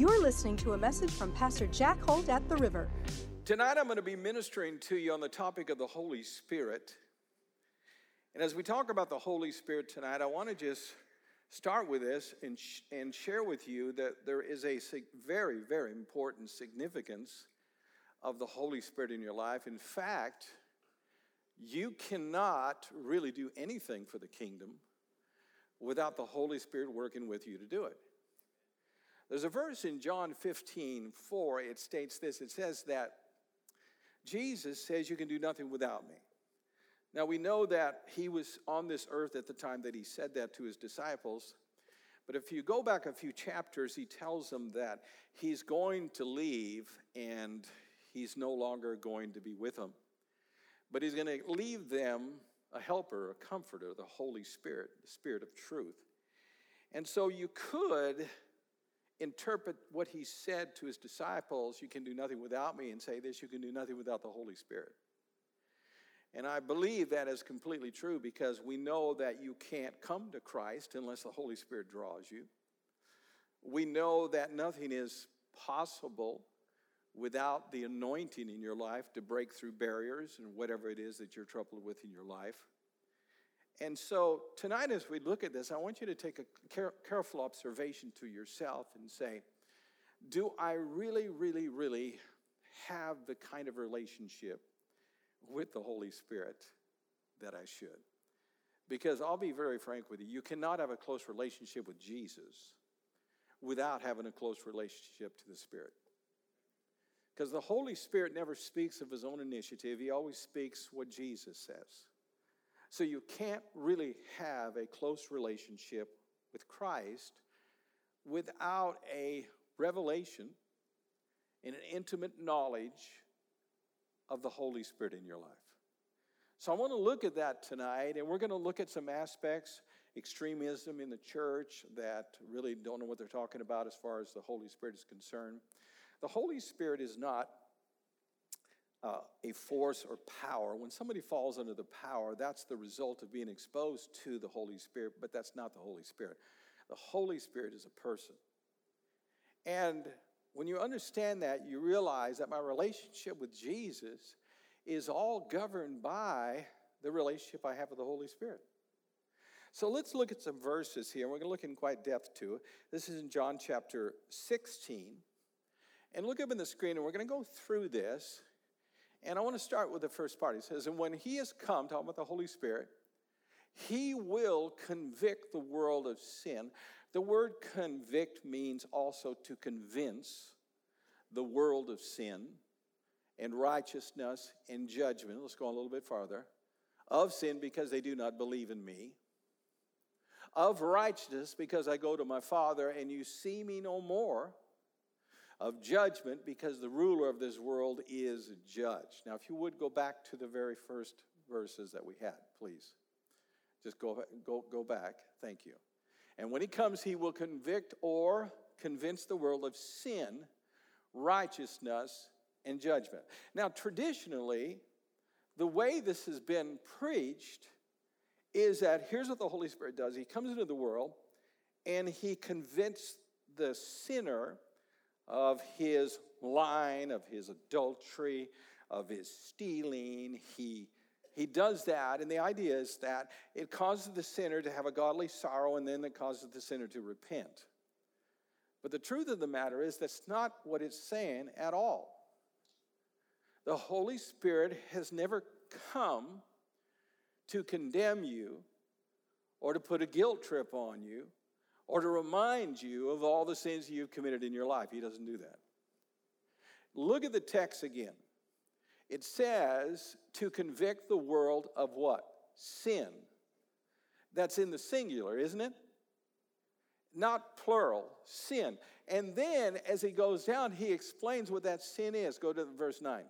You're listening to a message from Pastor Jack Holt at the River. Tonight I'm going to be ministering to you on the topic of the Holy Spirit. And as we talk about the Holy Spirit tonight, I want to just start with this and, sh- and share with you that there is a sig- very, very important significance of the Holy Spirit in your life. In fact, you cannot really do anything for the kingdom without the Holy Spirit working with you to do it. There's a verse in John 15, 4, it states this it says that Jesus says, You can do nothing without me. Now we know that he was on this earth at the time that he said that to his disciples. But if you go back a few chapters, he tells them that he's going to leave and he's no longer going to be with them. But he's going to leave them a helper, a comforter, the Holy Spirit, the Spirit of truth. And so you could interpret what he said to his disciples you can do nothing without me, and say this you can do nothing without the Holy Spirit. And I believe that is completely true because we know that you can't come to Christ unless the Holy Spirit draws you. We know that nothing is possible without the anointing in your life to break through barriers and whatever it is that you're troubled with in your life. And so tonight, as we look at this, I want you to take a care- careful observation to yourself and say, Do I really, really, really have the kind of relationship with the Holy Spirit that I should? Because I'll be very frank with you, you cannot have a close relationship with Jesus without having a close relationship to the Spirit. Because the Holy Spirit never speaks of his own initiative, he always speaks what Jesus says. So you can't really have a close relationship with Christ without a revelation and an intimate knowledge of the Holy Spirit in your life. So I want to look at that tonight, and we're going to look at some aspects, extremism in the church that really don't know what they're talking about as far as the Holy Spirit is concerned. The Holy Spirit is not uh, a force or power. When somebody falls under the power, that's the result of being exposed to the Holy Spirit, but that's not the Holy Spirit. The Holy Spirit is a person. And when you understand that, you realize that my relationship with Jesus is all governed by the relationship I have with the Holy Spirit. So let's look at some verses here. We're going to look in quite depth to it. This is in John chapter 16. And look up in the screen, and we're going to go through this. And I want to start with the first part. He says, And when he has come, talking about the Holy Spirit, he will convict the world of sin. The word convict means also to convince the world of sin and righteousness and judgment. Let's go a little bit farther. Of sin because they do not believe in me. Of righteousness because I go to my Father and you see me no more of judgment because the ruler of this world is judged. Now, if you would go back to the very first verses that we had, please. Just go, go, go back. Thank you. And when he comes, he will convict or convince the world of sin, righteousness, and judgment. Now, traditionally, the way this has been preached is that here's what the Holy Spirit does He comes into the world and he convinces the sinner of his line, of his adultery, of his stealing. He, he does that, and the idea is that it causes the sinner to have a godly sorrow, and then it causes the sinner to repent. But the truth of the matter is that's not what it's saying at all. The Holy Spirit has never come to condemn you or to put a guilt trip on you or to remind you of all the sins you've committed in your life. He doesn't do that. Look at the text again. It says to convict the world of what? Sin. That's in the singular, isn't it? Not plural, sin. And then as he goes down, he explains what that sin is. Go to verse 9.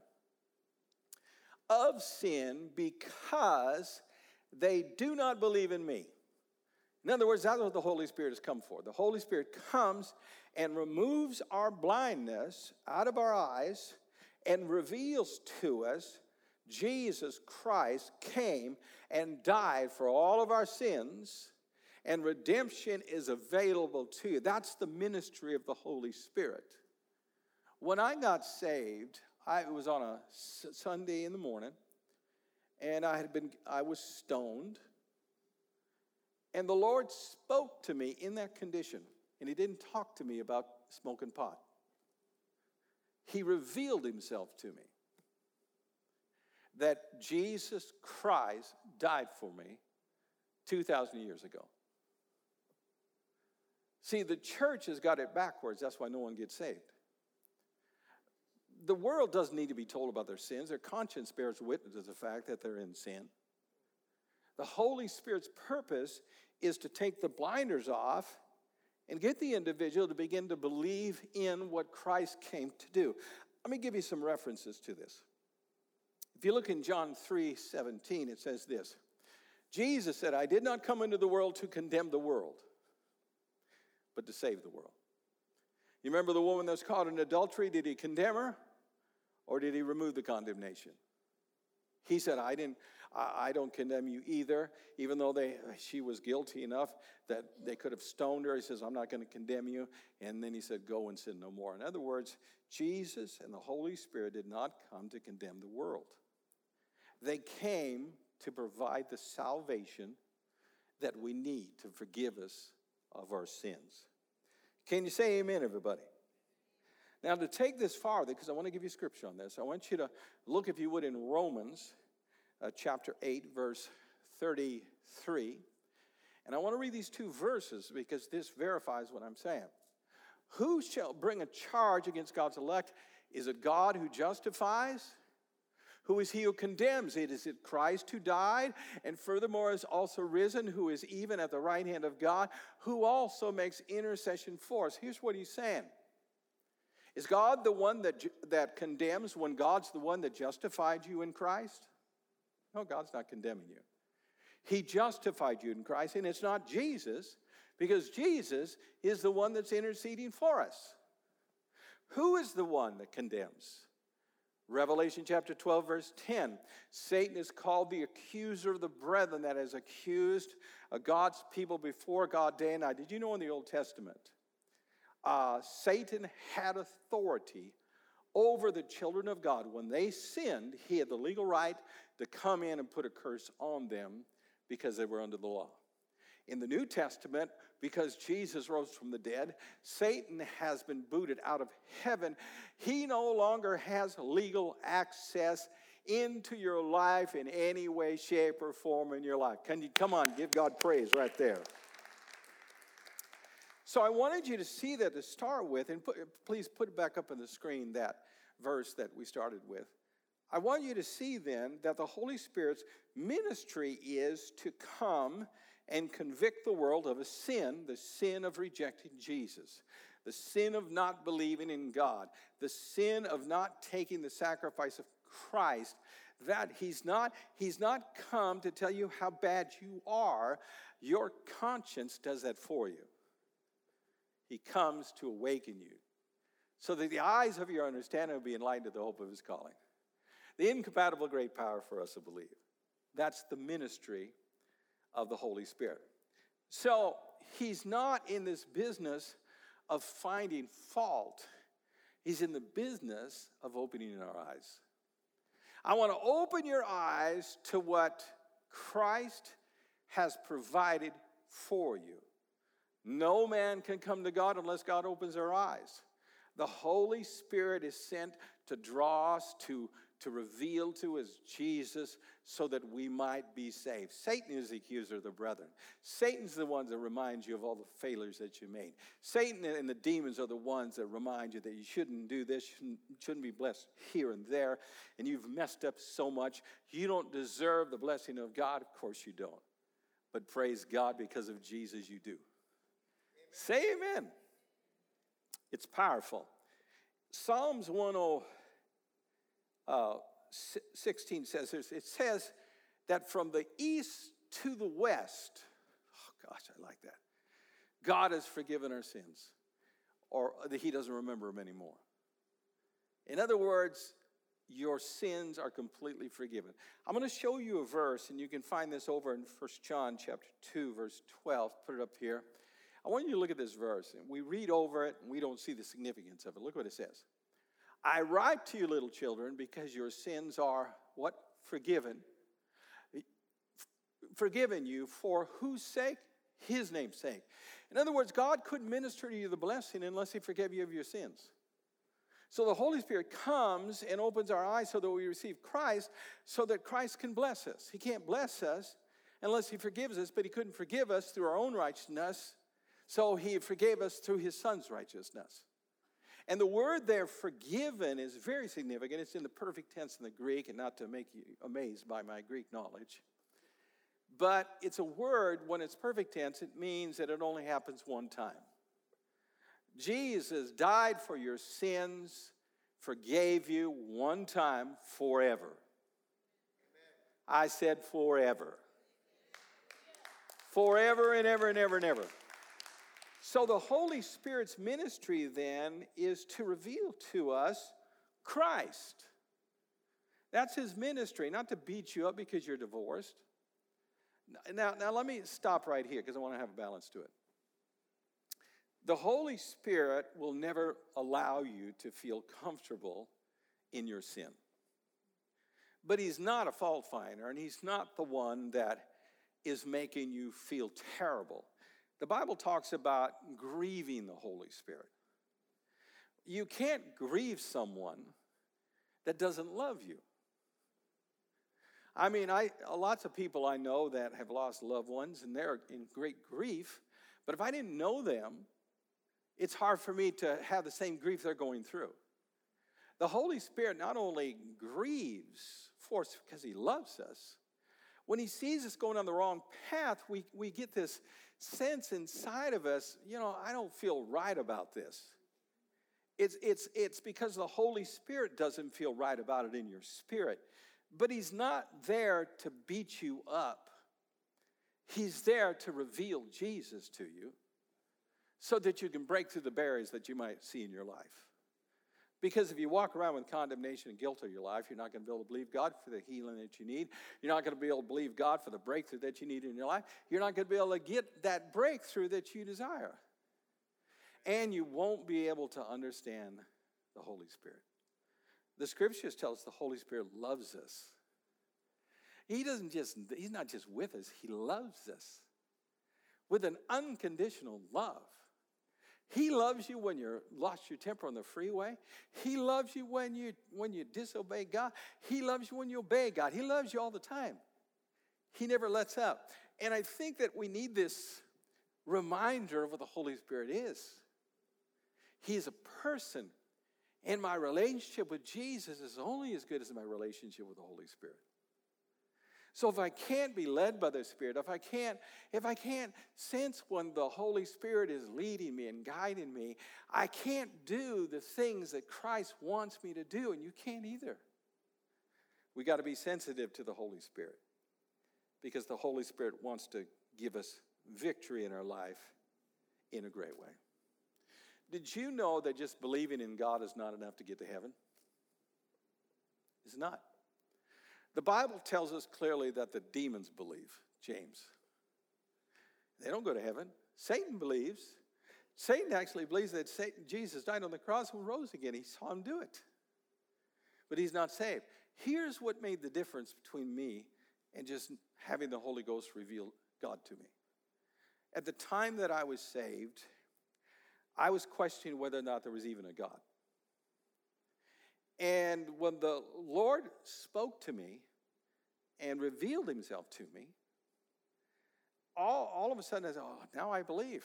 Of sin because they do not believe in me. In other words, that's what the Holy Spirit has come for. The Holy Spirit comes and removes our blindness out of our eyes and reveals to us Jesus Christ came and died for all of our sins. and redemption is available to you. That's the ministry of the Holy Spirit. When I got saved, I, it was on a Sunday in the morning, and I had been I was stoned. And the Lord spoke to me in that condition, and He didn't talk to me about smoking pot. He revealed Himself to me that Jesus Christ died for me 2,000 years ago. See, the church has got it backwards. That's why no one gets saved. The world doesn't need to be told about their sins. Their conscience bears witness to the fact that they're in sin. The Holy Spirit's purpose is to take the blinders off and get the individual to begin to believe in what Christ came to do. Let me give you some references to this. If you look in John 3 17, it says this Jesus said, I did not come into the world to condemn the world, but to save the world. You remember the woman that's caught in adultery? Did he condemn her or did he remove the condemnation? He said, I didn't. I don't condemn you either, even though they, she was guilty enough that they could have stoned her. He says, I'm not going to condemn you. And then he said, Go and sin no more. In other words, Jesus and the Holy Spirit did not come to condemn the world, they came to provide the salvation that we need to forgive us of our sins. Can you say amen, everybody? Now, to take this farther, because I want to give you scripture on this, I want you to look, if you would, in Romans uh, chapter 8, verse 33. And I want to read these two verses because this verifies what I'm saying. Who shall bring a charge against God's elect? Is it God who justifies? Who is he who condemns? It is it Christ who died and furthermore is also risen, who is even at the right hand of God, who also makes intercession for us. Here's what he's saying. Is God the one that, that condemns when God's the one that justified you in Christ? No, God's not condemning you. He justified you in Christ, and it's not Jesus, because Jesus is the one that's interceding for us. Who is the one that condemns? Revelation chapter 12, verse 10. Satan is called the accuser of the brethren that has accused God's people before God day and night. Did you know in the Old Testament, uh, Satan had authority over the children of God. When they sinned, he had the legal right to come in and put a curse on them because they were under the law. In the New Testament, because Jesus rose from the dead, Satan has been booted out of heaven. He no longer has legal access into your life in any way, shape, or form in your life. Can you come on, give God praise right there? So I wanted you to see that to start with, and put, please put it back up on the screen that verse that we started with. I want you to see then that the Holy Spirit's ministry is to come and convict the world of a sin, the sin of rejecting Jesus, the sin of not believing in God, the sin of not taking the sacrifice of Christ. That he's not, he's not come to tell you how bad you are. Your conscience does that for you. He comes to awaken you so that the eyes of your understanding will be enlightened to the hope of his calling the incompatible great power for us to believe. That's the ministry of the Holy Spirit. So he's not in this business of finding fault, he's in the business of opening our eyes. I want to open your eyes to what Christ has provided for you. No man can come to God unless God opens our eyes. The Holy Spirit is sent to draw us to to reveal to us Jesus so that we might be saved. Satan is the accuser of the brethren. Satan's the one that reminds you of all the failures that you made. Satan and the demons are the ones that remind you that you shouldn't do this, shouldn't, shouldn't be blessed here and there, and you've messed up so much. You don't deserve the blessing of God. Of course you don't. But praise God, because of Jesus, you do. Say amen. It's powerful. Psalms 103 uh, 16 says this it says that from the east to the west, oh gosh, I like that. God has forgiven our sins, or that He doesn't remember them anymore. In other words, your sins are completely forgiven. I'm going to show you a verse, and you can find this over in 1 John chapter 2, verse 12. Put it up here. I want you to look at this verse. And we read over it, and we don't see the significance of it. Look what it says. I write to you, little children, because your sins are what? Forgiven. Forgiven you for whose sake? His name's sake. In other words, God couldn't minister to you the blessing unless He forgave you of your sins. So the Holy Spirit comes and opens our eyes so that we receive Christ, so that Christ can bless us. He can't bless us unless He forgives us, but He couldn't forgive us through our own righteousness, so He forgave us through His Son's righteousness. And the word there, forgiven, is very significant. It's in the perfect tense in the Greek, and not to make you amazed by my Greek knowledge. But it's a word, when it's perfect tense, it means that it only happens one time. Jesus died for your sins, forgave you one time forever. I said forever. Forever and ever and ever and ever. So the Holy Spirit's ministry then is to reveal to us Christ. That's his ministry, not to beat you up because you're divorced. Now, now let me stop right here because I want to have a balance to it. The Holy Spirit will never allow you to feel comfortable in your sin. But He's not a fault finder, and He's not the one that is making you feel terrible. The Bible talks about grieving the Holy Spirit. You can't grieve someone that doesn't love you. I mean, I uh, lots of people I know that have lost loved ones and they're in great grief, but if I didn't know them, it's hard for me to have the same grief they're going through. The Holy Spirit not only grieves for us because He loves us, when He sees us going on the wrong path, we, we get this sense inside of us, you know, I don't feel right about this. It's, it's, it's because the Holy Spirit doesn't feel right about it in your spirit. But He's not there to beat you up, He's there to reveal Jesus to you so that you can break through the barriers that you might see in your life. Because if you walk around with condemnation and guilt in your life, you're not going to be able to believe God for the healing that you need. You're not going to be able to believe God for the breakthrough that you need in your life. You're not going to be able to get that breakthrough that you desire. And you won't be able to understand the Holy Spirit. The scriptures tell us the Holy Spirit loves us. He doesn't just, he's not just with us, he loves us with an unconditional love. He loves you when you lost your temper on the freeway. He loves you when you when you disobey God. He loves you when you obey God. He loves you all the time. He never lets up. And I think that we need this reminder of what the Holy Spirit is. He is a person. And my relationship with Jesus is only as good as my relationship with the Holy Spirit. So if I can't be led by the Spirit, if I can't, if I can't sense when the Holy Spirit is leading me and guiding me, I can't do the things that Christ wants me to do, and you can't either. We got to be sensitive to the Holy Spirit because the Holy Spirit wants to give us victory in our life in a great way. Did you know that just believing in God is not enough to get to heaven? It's not. The Bible tells us clearly that the demons believe, James. They don't go to heaven. Satan believes. Satan actually believes that Satan, Jesus died on the cross and rose again. He saw him do it. But he's not saved. Here's what made the difference between me and just having the Holy Ghost reveal God to me. At the time that I was saved, I was questioning whether or not there was even a God. And when the Lord spoke to me and revealed himself to me, all, all of a sudden I said, Oh, now I believe.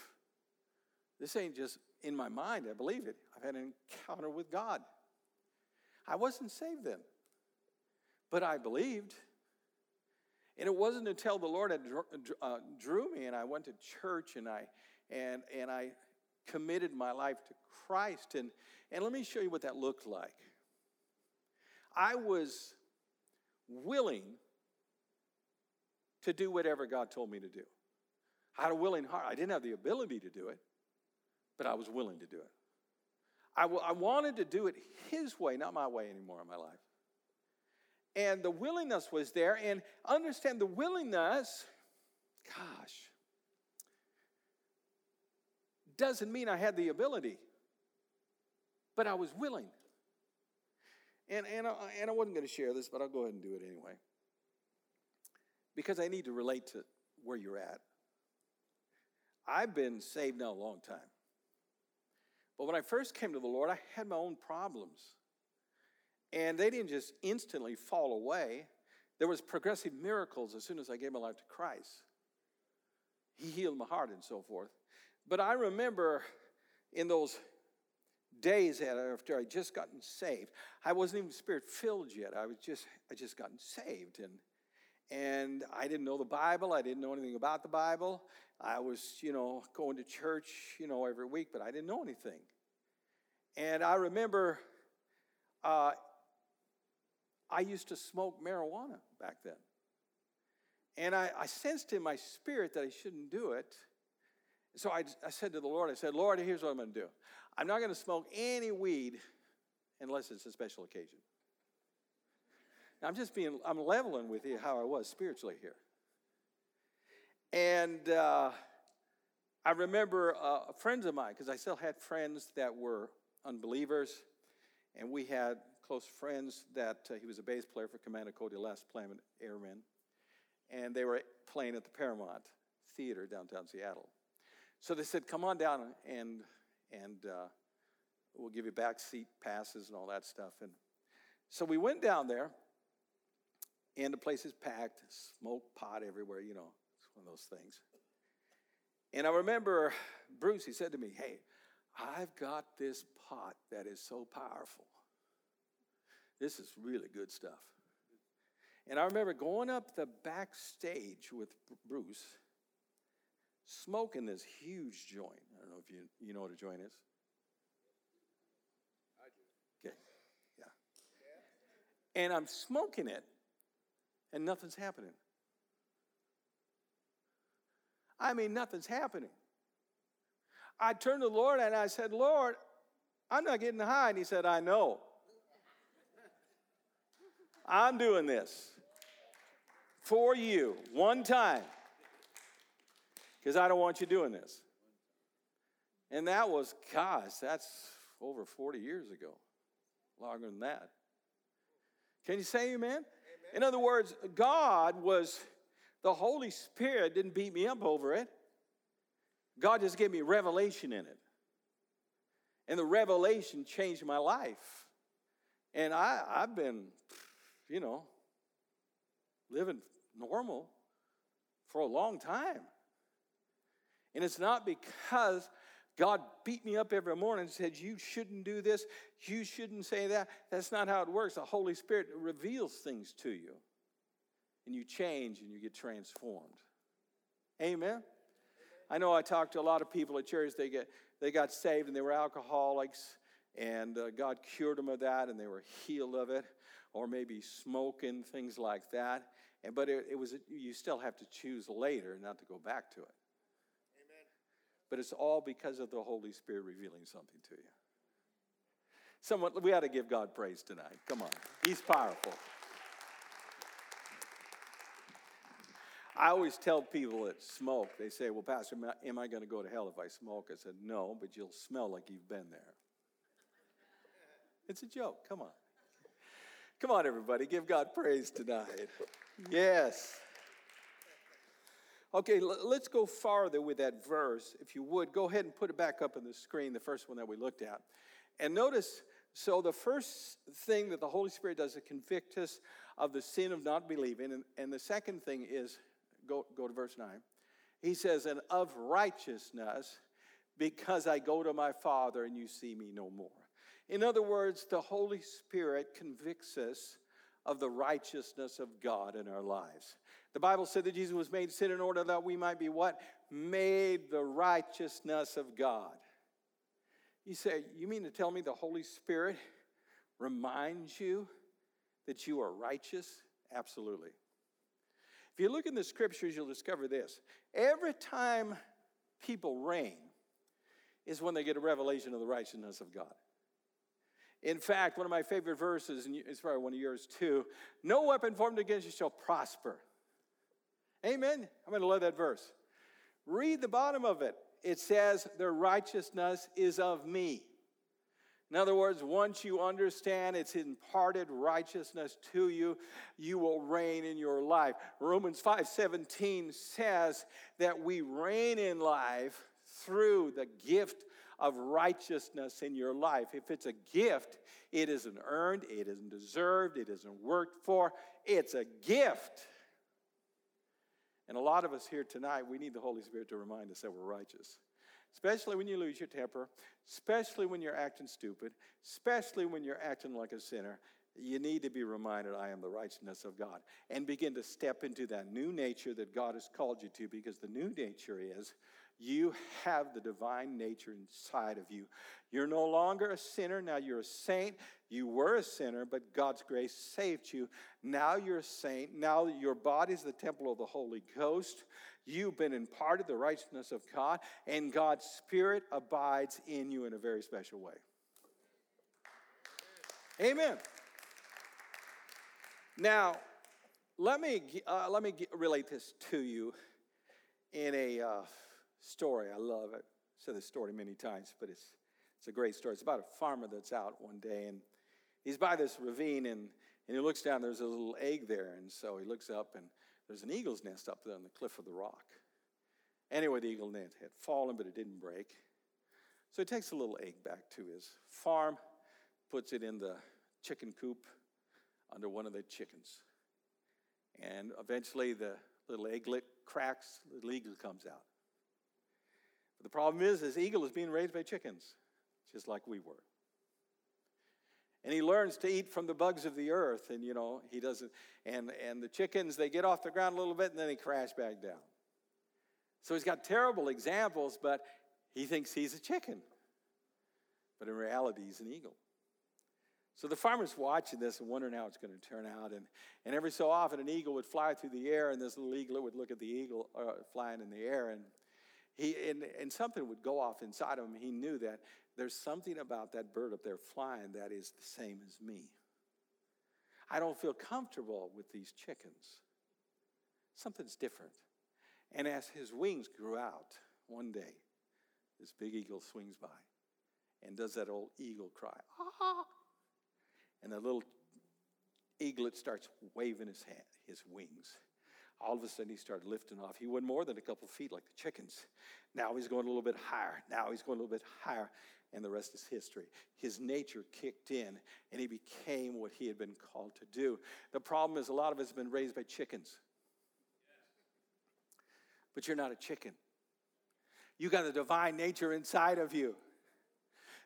This ain't just in my mind, I believe it. I've had an encounter with God. I wasn't saved then, but I believed. And it wasn't until the Lord had uh, drew me and I went to church and I, and, and I committed my life to Christ. And, and let me show you what that looked like. I was willing to do whatever God told me to do. I had a willing heart. I didn't have the ability to do it, but I was willing to do it. I, w- I wanted to do it His way, not my way anymore in my life. and the willingness was there. And understand the willingness, gosh, doesn't mean I had the ability, but I was willing. And, and, I, and I wasn't going to share this, but I'll go ahead and do it anyway. Because I need to relate to where you're at. I've been saved now a long time. But when I first came to the Lord, I had my own problems. And they didn't just instantly fall away. There was progressive miracles as soon as I gave my life to Christ. He healed my heart and so forth. But I remember in those days after I'd just gotten saved, I wasn't even spirit filled yet. I was just I just gotten saved and and I didn't know the Bible. I didn't know anything about the Bible. I was, you know, going to church, you know, every week, but I didn't know anything. And I remember uh, I used to smoke marijuana back then. And I, I sensed in my spirit that I shouldn't do it. So I, I said to the Lord, I said, Lord, here's what I'm going to do. I'm not going to smoke any weed unless it's a special occasion. I'm just being, I'm leveling with you how I was spiritually here. And uh, I remember uh, friends of mine, because I still had friends that were unbelievers, and we had close friends that uh, he was a bass player for Commander Cody Lost Planet Airmen, and they were playing at the Paramount Theater downtown Seattle. So they said, "Come on down and and uh, we'll give you back seat passes and all that stuff." And so we went down there, and the place is packed, smoke pot everywhere. You know, it's one of those things. And I remember Bruce. He said to me, "Hey, I've got this pot that is so powerful. This is really good stuff." And I remember going up the backstage with Bruce smoking this huge joint. I don't know if you, you know what a joint is. I do. Okay, yeah. And I'm smoking it, and nothing's happening. I mean, nothing's happening. I turned to the Lord and I said, Lord, I'm not getting high. And he said, I know. I'm doing this for you one time because I don't want you doing this. And that was, gosh, that's over 40 years ago, longer than that. Can you say amen? amen? In other words, God was, the Holy Spirit didn't beat me up over it. God just gave me revelation in it. And the revelation changed my life. And I, I've been, you know, living normal for a long time. And it's not because God beat me up every morning and said, You shouldn't do this, you shouldn't say that. That's not how it works. The Holy Spirit reveals things to you, and you change and you get transformed. Amen? I know I talked to a lot of people at church, they, get, they got saved and they were alcoholics, and uh, God cured them of that and they were healed of it, or maybe smoking, things like that. And, but it, it was, you still have to choose later not to go back to it but it's all because of the Holy Spirit revealing something to you. Someone, we ought to give God praise tonight. Come on, He's powerful. I always tell people that smoke, they say, Well, Pastor, am I going to go to hell if I smoke? I said, No, but you'll smell like you've been there. It's a joke. Come on. Come on, everybody. Give God praise tonight. Yes. Okay, let's go farther with that verse. If you would, go ahead and put it back up on the screen, the first one that we looked at. And notice so the first thing that the Holy Spirit does is convict us of the sin of not believing. And, and the second thing is go, go to verse 9. He says, And of righteousness, because I go to my Father and you see me no more. In other words, the Holy Spirit convicts us of the righteousness of God in our lives. The Bible said that Jesus was made sin in order that we might be what? Made the righteousness of God. You say, You mean to tell me the Holy Spirit reminds you that you are righteous? Absolutely. If you look in the scriptures, you'll discover this. Every time people reign is when they get a revelation of the righteousness of God. In fact, one of my favorite verses, and it's probably one of yours too no weapon formed against you shall prosper. Amen. I'm going to love that verse. Read the bottom of it. It says, Their righteousness is of me. In other words, once you understand it's imparted righteousness to you, you will reign in your life. Romans 5:17 says that we reign in life through the gift of righteousness in your life. If it's a gift, it isn't earned, it isn't deserved, it isn't worked for. It's a gift. And a lot of us here tonight, we need the Holy Spirit to remind us that we're righteous. Especially when you lose your temper, especially when you're acting stupid, especially when you're acting like a sinner. You need to be reminded, I am the righteousness of God. And begin to step into that new nature that God has called you to, because the new nature is you have the divine nature inside of you. You're no longer a sinner, now you're a saint. You were a sinner, but God's grace saved you. Now you're a saint. Now your body's the temple of the Holy Ghost. You've been imparted the righteousness of God, and God's Spirit abides in you in a very special way. Amen. Now, let me, uh, let me relate this to you in a uh, story. I love it. I've said this story many times, but it's, it's a great story. It's about a farmer that's out one day, and he's by this ravine, and, and he looks down. There's a little egg there, and so he looks up, and there's an eagle's nest up there on the cliff of the rock. Anyway, the eagle nest had fallen, but it didn't break. So he takes the little egg back to his farm, puts it in the chicken coop under one of the chickens. And eventually the little egglet cracks, the little eagle comes out. But the problem is, this eagle is being raised by chickens, just like we were and he learns to eat from the bugs of the earth and you know he doesn't and and the chickens they get off the ground a little bit and then they crash back down. So he's got terrible examples but he thinks he's a chicken. But in reality he's an eagle. So the farmer's watching this and wondering how it's going to turn out and, and every so often an eagle would fly through the air and this little eaglet would look at the eagle uh, flying in the air and he and, and something would go off inside of him. He knew that there's something about that bird up there flying that is the same as me. I don't feel comfortable with these chickens. Something's different. And as his wings grew out, one day, this big eagle swings by and does that old eagle cry. Ah! And the little eaglet starts waving his hand, his wings. All of a sudden, he started lifting off. He went more than a couple feet like the chickens. Now he's going a little bit higher. Now he's going a little bit higher and the rest is history. His nature kicked in, and he became what he had been called to do. The problem is, a lot of us have been raised by chickens. But you're not a chicken. You got a divine nature inside of you.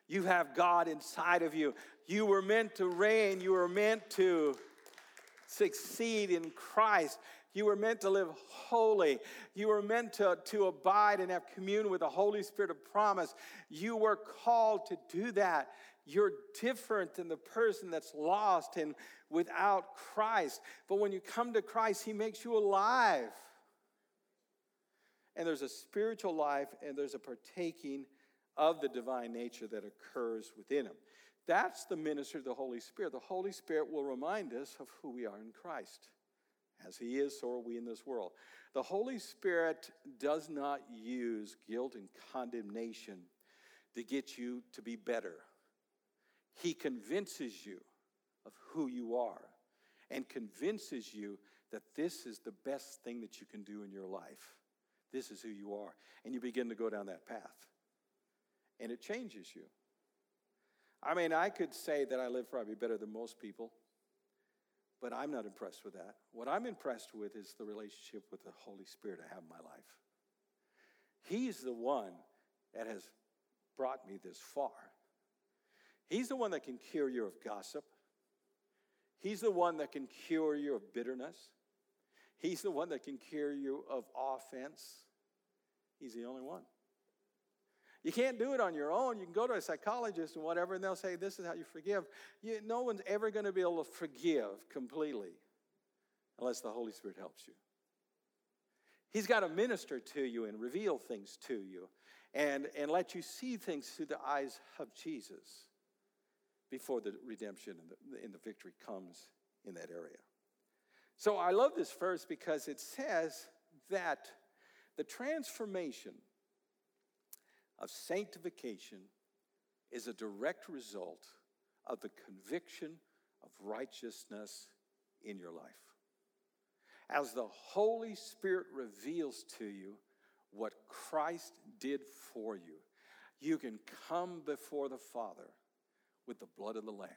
You have God inside of you. You were meant to reign, you were meant to succeed in Christ. You were meant to live holy. You were meant to, to abide and have communion with the Holy Spirit of promise. You were called to do that. You're different than the person that's lost and without Christ. But when you come to Christ, He makes you alive. And there's a spiritual life and there's a partaking of the divine nature that occurs within Him. That's the ministry of the Holy Spirit. The Holy Spirit will remind us of who we are in Christ. As He is, so are we in this world. The Holy Spirit does not use guilt and condemnation to get you to be better. He convinces you of who you are and convinces you that this is the best thing that you can do in your life. This is who you are. And you begin to go down that path. And it changes you. I mean, I could say that I live probably better than most people. But I'm not impressed with that. What I'm impressed with is the relationship with the Holy Spirit I have in my life. He's the one that has brought me this far. He's the one that can cure you of gossip. He's the one that can cure you of bitterness. He's the one that can cure you of offense. He's the only one. You can't do it on your own. You can go to a psychologist and whatever, and they'll say, This is how you forgive. You, no one's ever going to be able to forgive completely unless the Holy Spirit helps you. He's got to minister to you and reveal things to you and, and let you see things through the eyes of Jesus. before the redemption and the, and the victory comes in that area. So I love this verse because it says that the transformation of sanctification is a direct result of the conviction of righteousness in your life. As the Holy Spirit reveals to you what Christ did for you, you can come before the Father with the blood of the Lamb,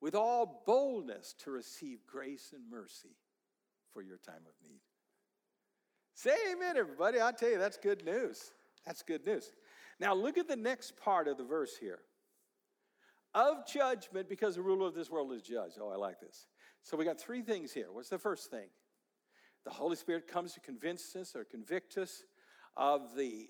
with all boldness to receive grace and mercy for your time of need. Say amen, everybody. I tell you, that's good news. That's good news. Now, look at the next part of the verse here. Of judgment, because the ruler of this world is judged. Oh, I like this. So we got three things here. What's the first thing? The Holy Spirit comes to convince us or convict us of the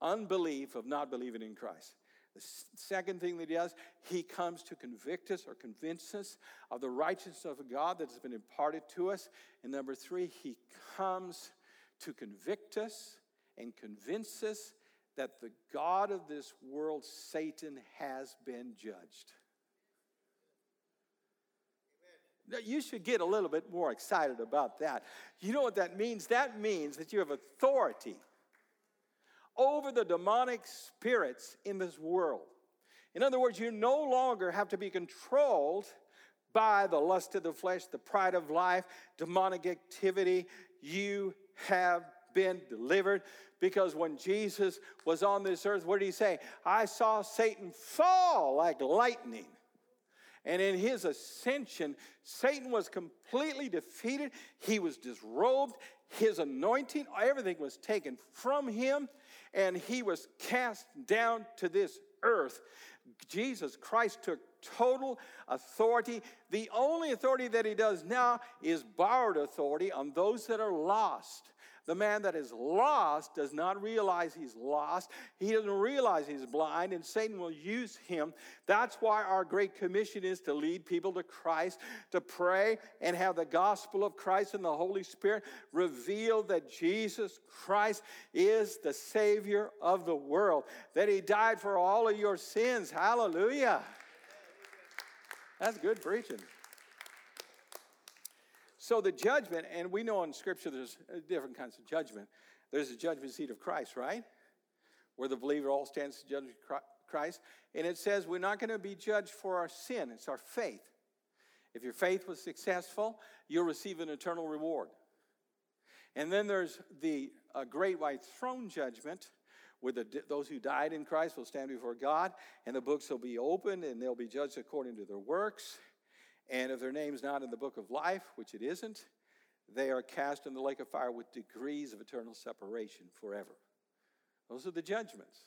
unbelief of not believing in Christ. The second thing that he does, he comes to convict us or convince us of the righteousness of God that has been imparted to us. And number three, he comes to convict us and convince us that the God of this world, Satan, has been judged. Now, You should get a little bit more excited about that. You know what that means? That means that you have authority over the demonic spirits in this world. In other words, you no longer have to be controlled by the lust of the flesh, the pride of life, demonic activity. You have been delivered because when Jesus was on this earth, what did he say? I saw Satan fall like lightning. And in his ascension, Satan was completely defeated. He was disrobed. His anointing, everything was taken from him, and he was cast down to this earth. Jesus Christ took total authority. The only authority that he does now is borrowed authority on those that are lost. The man that is lost does not realize he's lost. He doesn't realize he's blind, and Satan will use him. That's why our great commission is to lead people to Christ, to pray and have the gospel of Christ and the Holy Spirit reveal that Jesus Christ is the Savior of the world, that He died for all of your sins. Hallelujah. That's good preaching. So the judgment, and we know in Scripture there's uh, different kinds of judgment. There's the judgment seat of Christ, right? Where the believer all stands to judge Christ. And it says we're not going to be judged for our sin, it's our faith. If your faith was successful, you'll receive an eternal reward. And then there's the uh, great white throne judgment, where the, those who died in Christ will stand before God, and the books will be opened, and they'll be judged according to their works. And if their name's not in the book of life, which it isn't, they are cast in the lake of fire with degrees of eternal separation forever. Those are the judgments.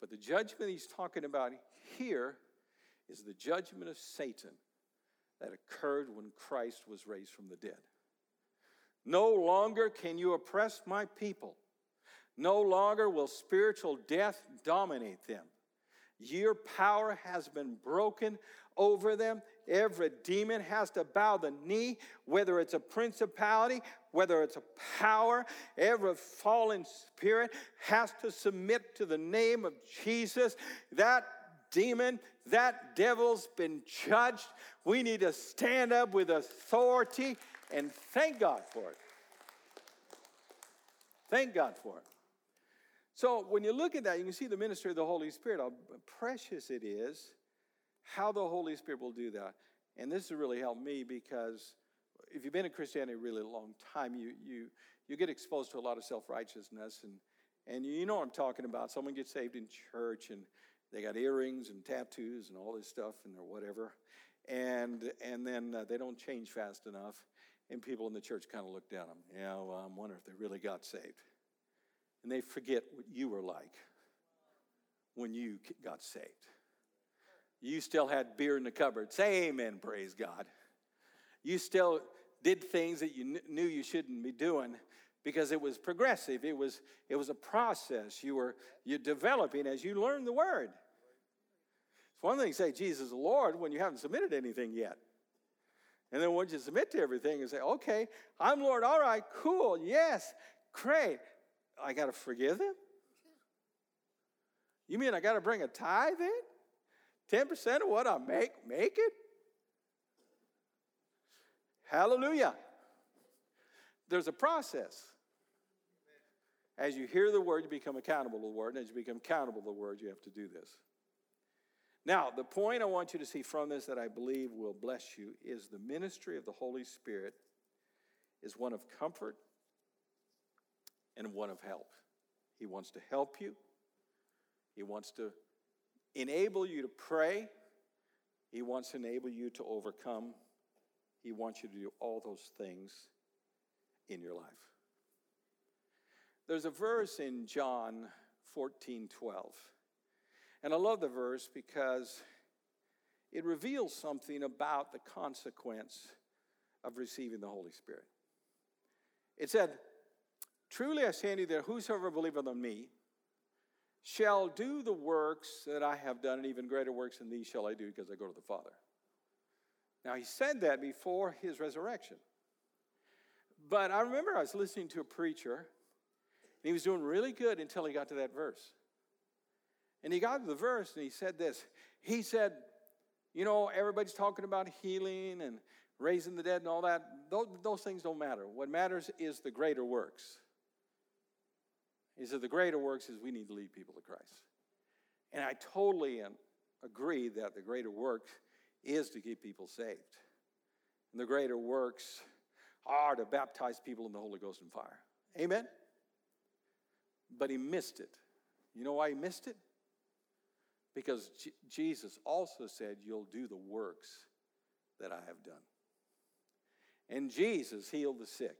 But the judgment he's talking about here is the judgment of Satan that occurred when Christ was raised from the dead. No longer can you oppress my people. No longer will spiritual death dominate them. Your power has been broken over them. Every demon has to bow the knee, whether it's a principality, whether it's a power. Every fallen spirit has to submit to the name of Jesus. That demon, that devil's been judged. We need to stand up with authority and thank God for it. Thank God for it. So when you look at that, you can see the ministry of the Holy Spirit, how precious it is how the Holy Spirit will do that. And this has really helped me because if you've been in Christianity a really long time, you, you, you get exposed to a lot of self righteousness. And, and you know what I'm talking about. Someone gets saved in church and they got earrings and tattoos and all this stuff and or whatever. And, and then uh, they don't change fast enough. And people in the church kind of look down on them. Yeah, well, I'm wondering if they really got saved. And they forget what you were like when you got saved you still had beer in the cupboard. Say amen, praise God. You still did things that you kn- knew you shouldn't be doing because it was progressive. It was, it was a process. You were you're developing as you learn the word. It's one thing to say Jesus is Lord when you haven't submitted anything yet. And then once you submit to everything and say, okay, I'm Lord, all right, cool, yes, great. I got to forgive them? You mean I got to bring a tithe in? 10% of what I make, make it? Hallelujah. There's a process. As you hear the word, you become accountable to the word. And as you become accountable to the word, you have to do this. Now, the point I want you to see from this that I believe will bless you is the ministry of the Holy Spirit is one of comfort and one of help. He wants to help you, He wants to enable you to pray, He wants to enable you to overcome. He wants you to do all those things in your life. There's a verse in John 14 12. And I love the verse because it reveals something about the consequence of receiving the Holy Spirit. It said, Truly I say unto you that whosoever believeth on me shall do the works that I have done, and even greater works than these shall I do, because I go to the Father. Now, he said that before his resurrection. But I remember I was listening to a preacher, and he was doing really good until he got to that verse. And he got to the verse and he said this. He said, You know, everybody's talking about healing and raising the dead and all that. Those, those things don't matter. What matters is the greater works. He said, The greater works is we need to lead people to Christ. And I totally agree that the greater work is to keep people saved. And the greater works are to baptize people in the Holy Ghost and fire. Amen? But he missed it. You know why he missed it? Because J- Jesus also said, You'll do the works that I have done. And Jesus healed the sick.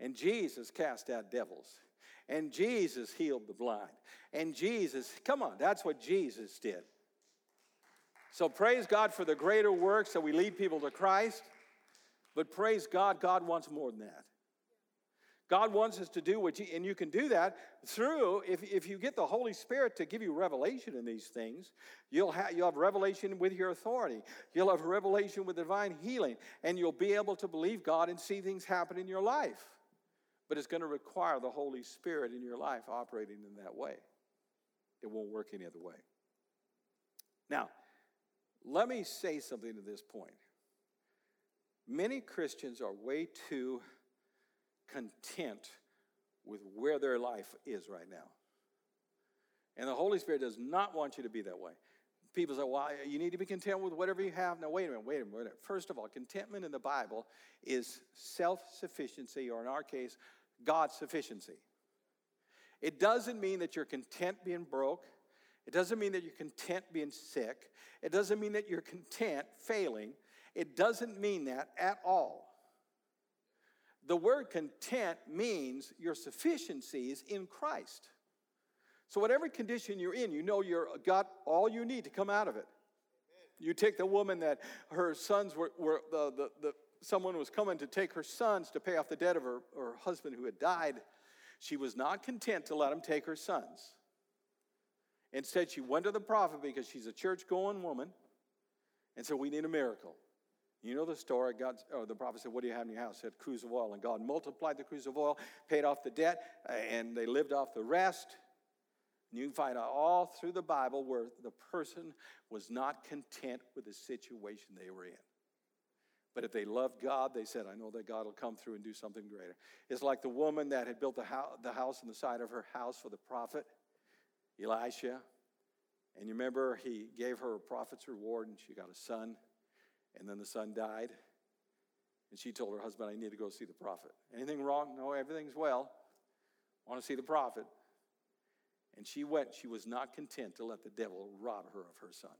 And Jesus cast out devils. And Jesus healed the blind. And Jesus, come on, that's what Jesus did. So praise God for the greater works that we lead people to Christ. But praise God, God wants more than that. God wants us to do what you, and you can do that through, if, if you get the Holy Spirit to give you revelation in these things, you'll have, you'll have revelation with your authority. You'll have revelation with divine healing, and you'll be able to believe God and see things happen in your life. But it's going to require the Holy Spirit in your life operating in that way. It won't work any other way. Now, let me say something at this point. Many Christians are way too content with where their life is right now. And the Holy Spirit does not want you to be that way. People say, well, you need to be content with whatever you have. Now, wait a minute, wait a minute. First of all, contentment in the Bible is self sufficiency, or in our case, God's sufficiency. It doesn't mean that you're content being broke. It doesn't mean that you're content being sick. It doesn't mean that you're content failing. It doesn't mean that at all. The word content means your sufficiency is in Christ. So, whatever condition you're in, you know you've got all you need to come out of it. You take the woman that her sons were, were the, the, the, someone was coming to take her sons to pay off the debt of her, her husband who had died. She was not content to let him take her sons. Instead, she went to the prophet because she's a church going woman and said, We need a miracle. You know the story. God, or the prophet said, What do you have in your house? Said, cruse of oil. And God multiplied the cruse of oil, paid off the debt, and they lived off the rest. And you can find out all through the Bible where the person was not content with the situation they were in. But if they loved God, they said, I know that God will come through and do something greater. It's like the woman that had built the house, the house on the side of her house for the prophet, Elisha. And you remember he gave her a prophet's reward and she got a son. And then the son died. And she told her husband, I need to go see the prophet. Anything wrong? No, everything's well. I want to see the prophet. And she went. She was not content to let the devil rob her of her son.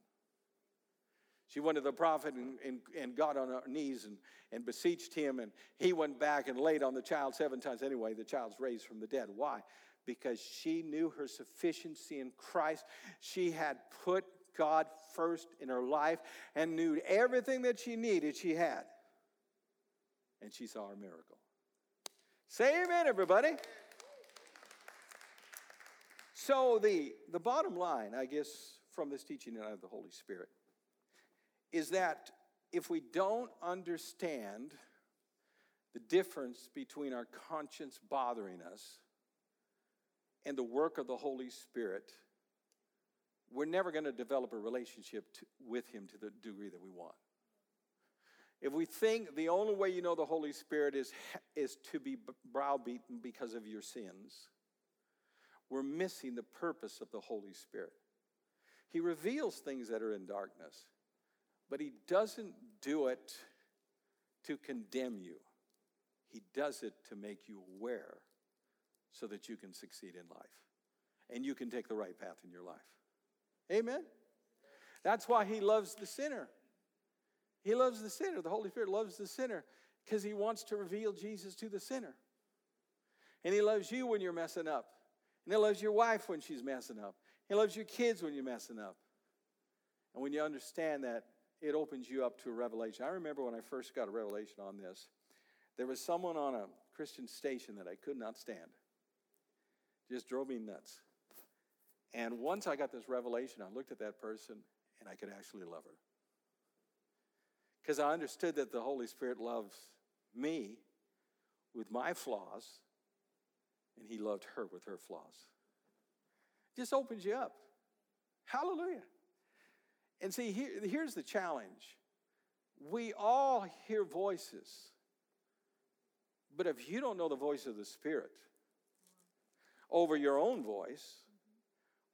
She went to the prophet and, and, and got on her knees and, and beseeched him. And he went back and laid on the child seven times. Anyway, the child's raised from the dead. Why? Because she knew her sufficiency in Christ. She had put God first in her life and knew everything that she needed, she had. And she saw a miracle. Say amen, everybody. So, the, the bottom line, I guess, from this teaching of the Holy Spirit is that if we don't understand the difference between our conscience bothering us and the work of the Holy Spirit, we're never going to develop a relationship to, with Him to the degree that we want. If we think the only way you know the Holy Spirit is, is to be browbeaten because of your sins, we're missing the purpose of the Holy Spirit. He reveals things that are in darkness, but He doesn't do it to condemn you. He does it to make you aware so that you can succeed in life and you can take the right path in your life. Amen? That's why He loves the sinner. He loves the sinner. The Holy Spirit loves the sinner because He wants to reveal Jesus to the sinner. And He loves you when you're messing up. And He loves your wife when she's messing up. He loves your kids when you're messing up. And when you understand that, it opens you up to a revelation. I remember when I first got a revelation on this, there was someone on a Christian station that I could not stand. Just drove me nuts. And once I got this revelation, I looked at that person and I could actually love her. Because I understood that the Holy Spirit loves me with my flaws, and He loved her with her flaws just opens you up. Hallelujah. And see, here, here's the challenge we all hear voices, but if you don't know the voice of the Spirit over your own voice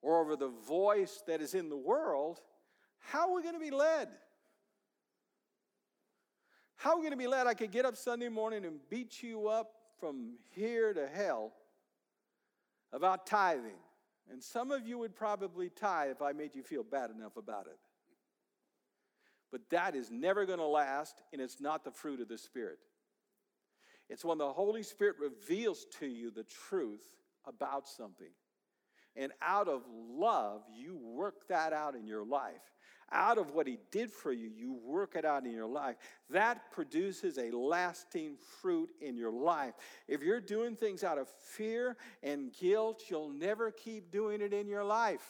or over the voice that is in the world, how are we going to be led? How are we going to be led? I could get up Sunday morning and beat you up from here to hell about tithing. And some of you would probably tithe if I made you feel bad enough about it. But that is never going to last, and it's not the fruit of the Spirit. It's when the Holy Spirit reveals to you the truth about something. And out of love, you work that out in your life out of what he did for you, you work it out in your life. That produces a lasting fruit in your life. If you're doing things out of fear and guilt, you'll never keep doing it in your life.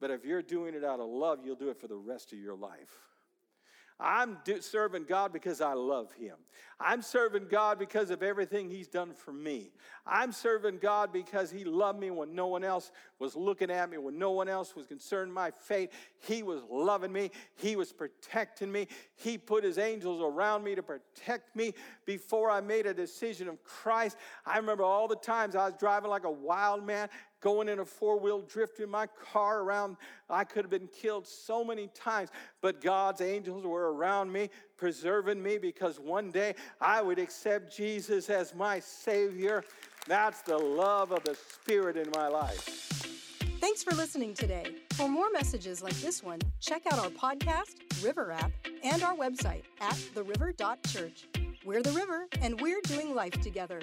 But if you're doing it out of love, you'll do it for the rest of your life. I'm serving God because I love Him. I'm serving God because of everything He's done for me. I'm serving God because He loved me when no one else was looking at me, when no one else was concerned my fate. He was loving me. He was protecting me. He put His angels around me to protect me before I made a decision of Christ. I remember all the times I was driving like a wild man, going in a four wheel drift in my car around. I could have been killed so many times, but God's angels were around me, preserving me because one day I would accept Jesus as my Savior. That's the love of the Spirit in my life. Thanks for listening today. For more messages like this one, check out our podcast, River app, and our website at theriver.church. We're the river, and we're doing life together.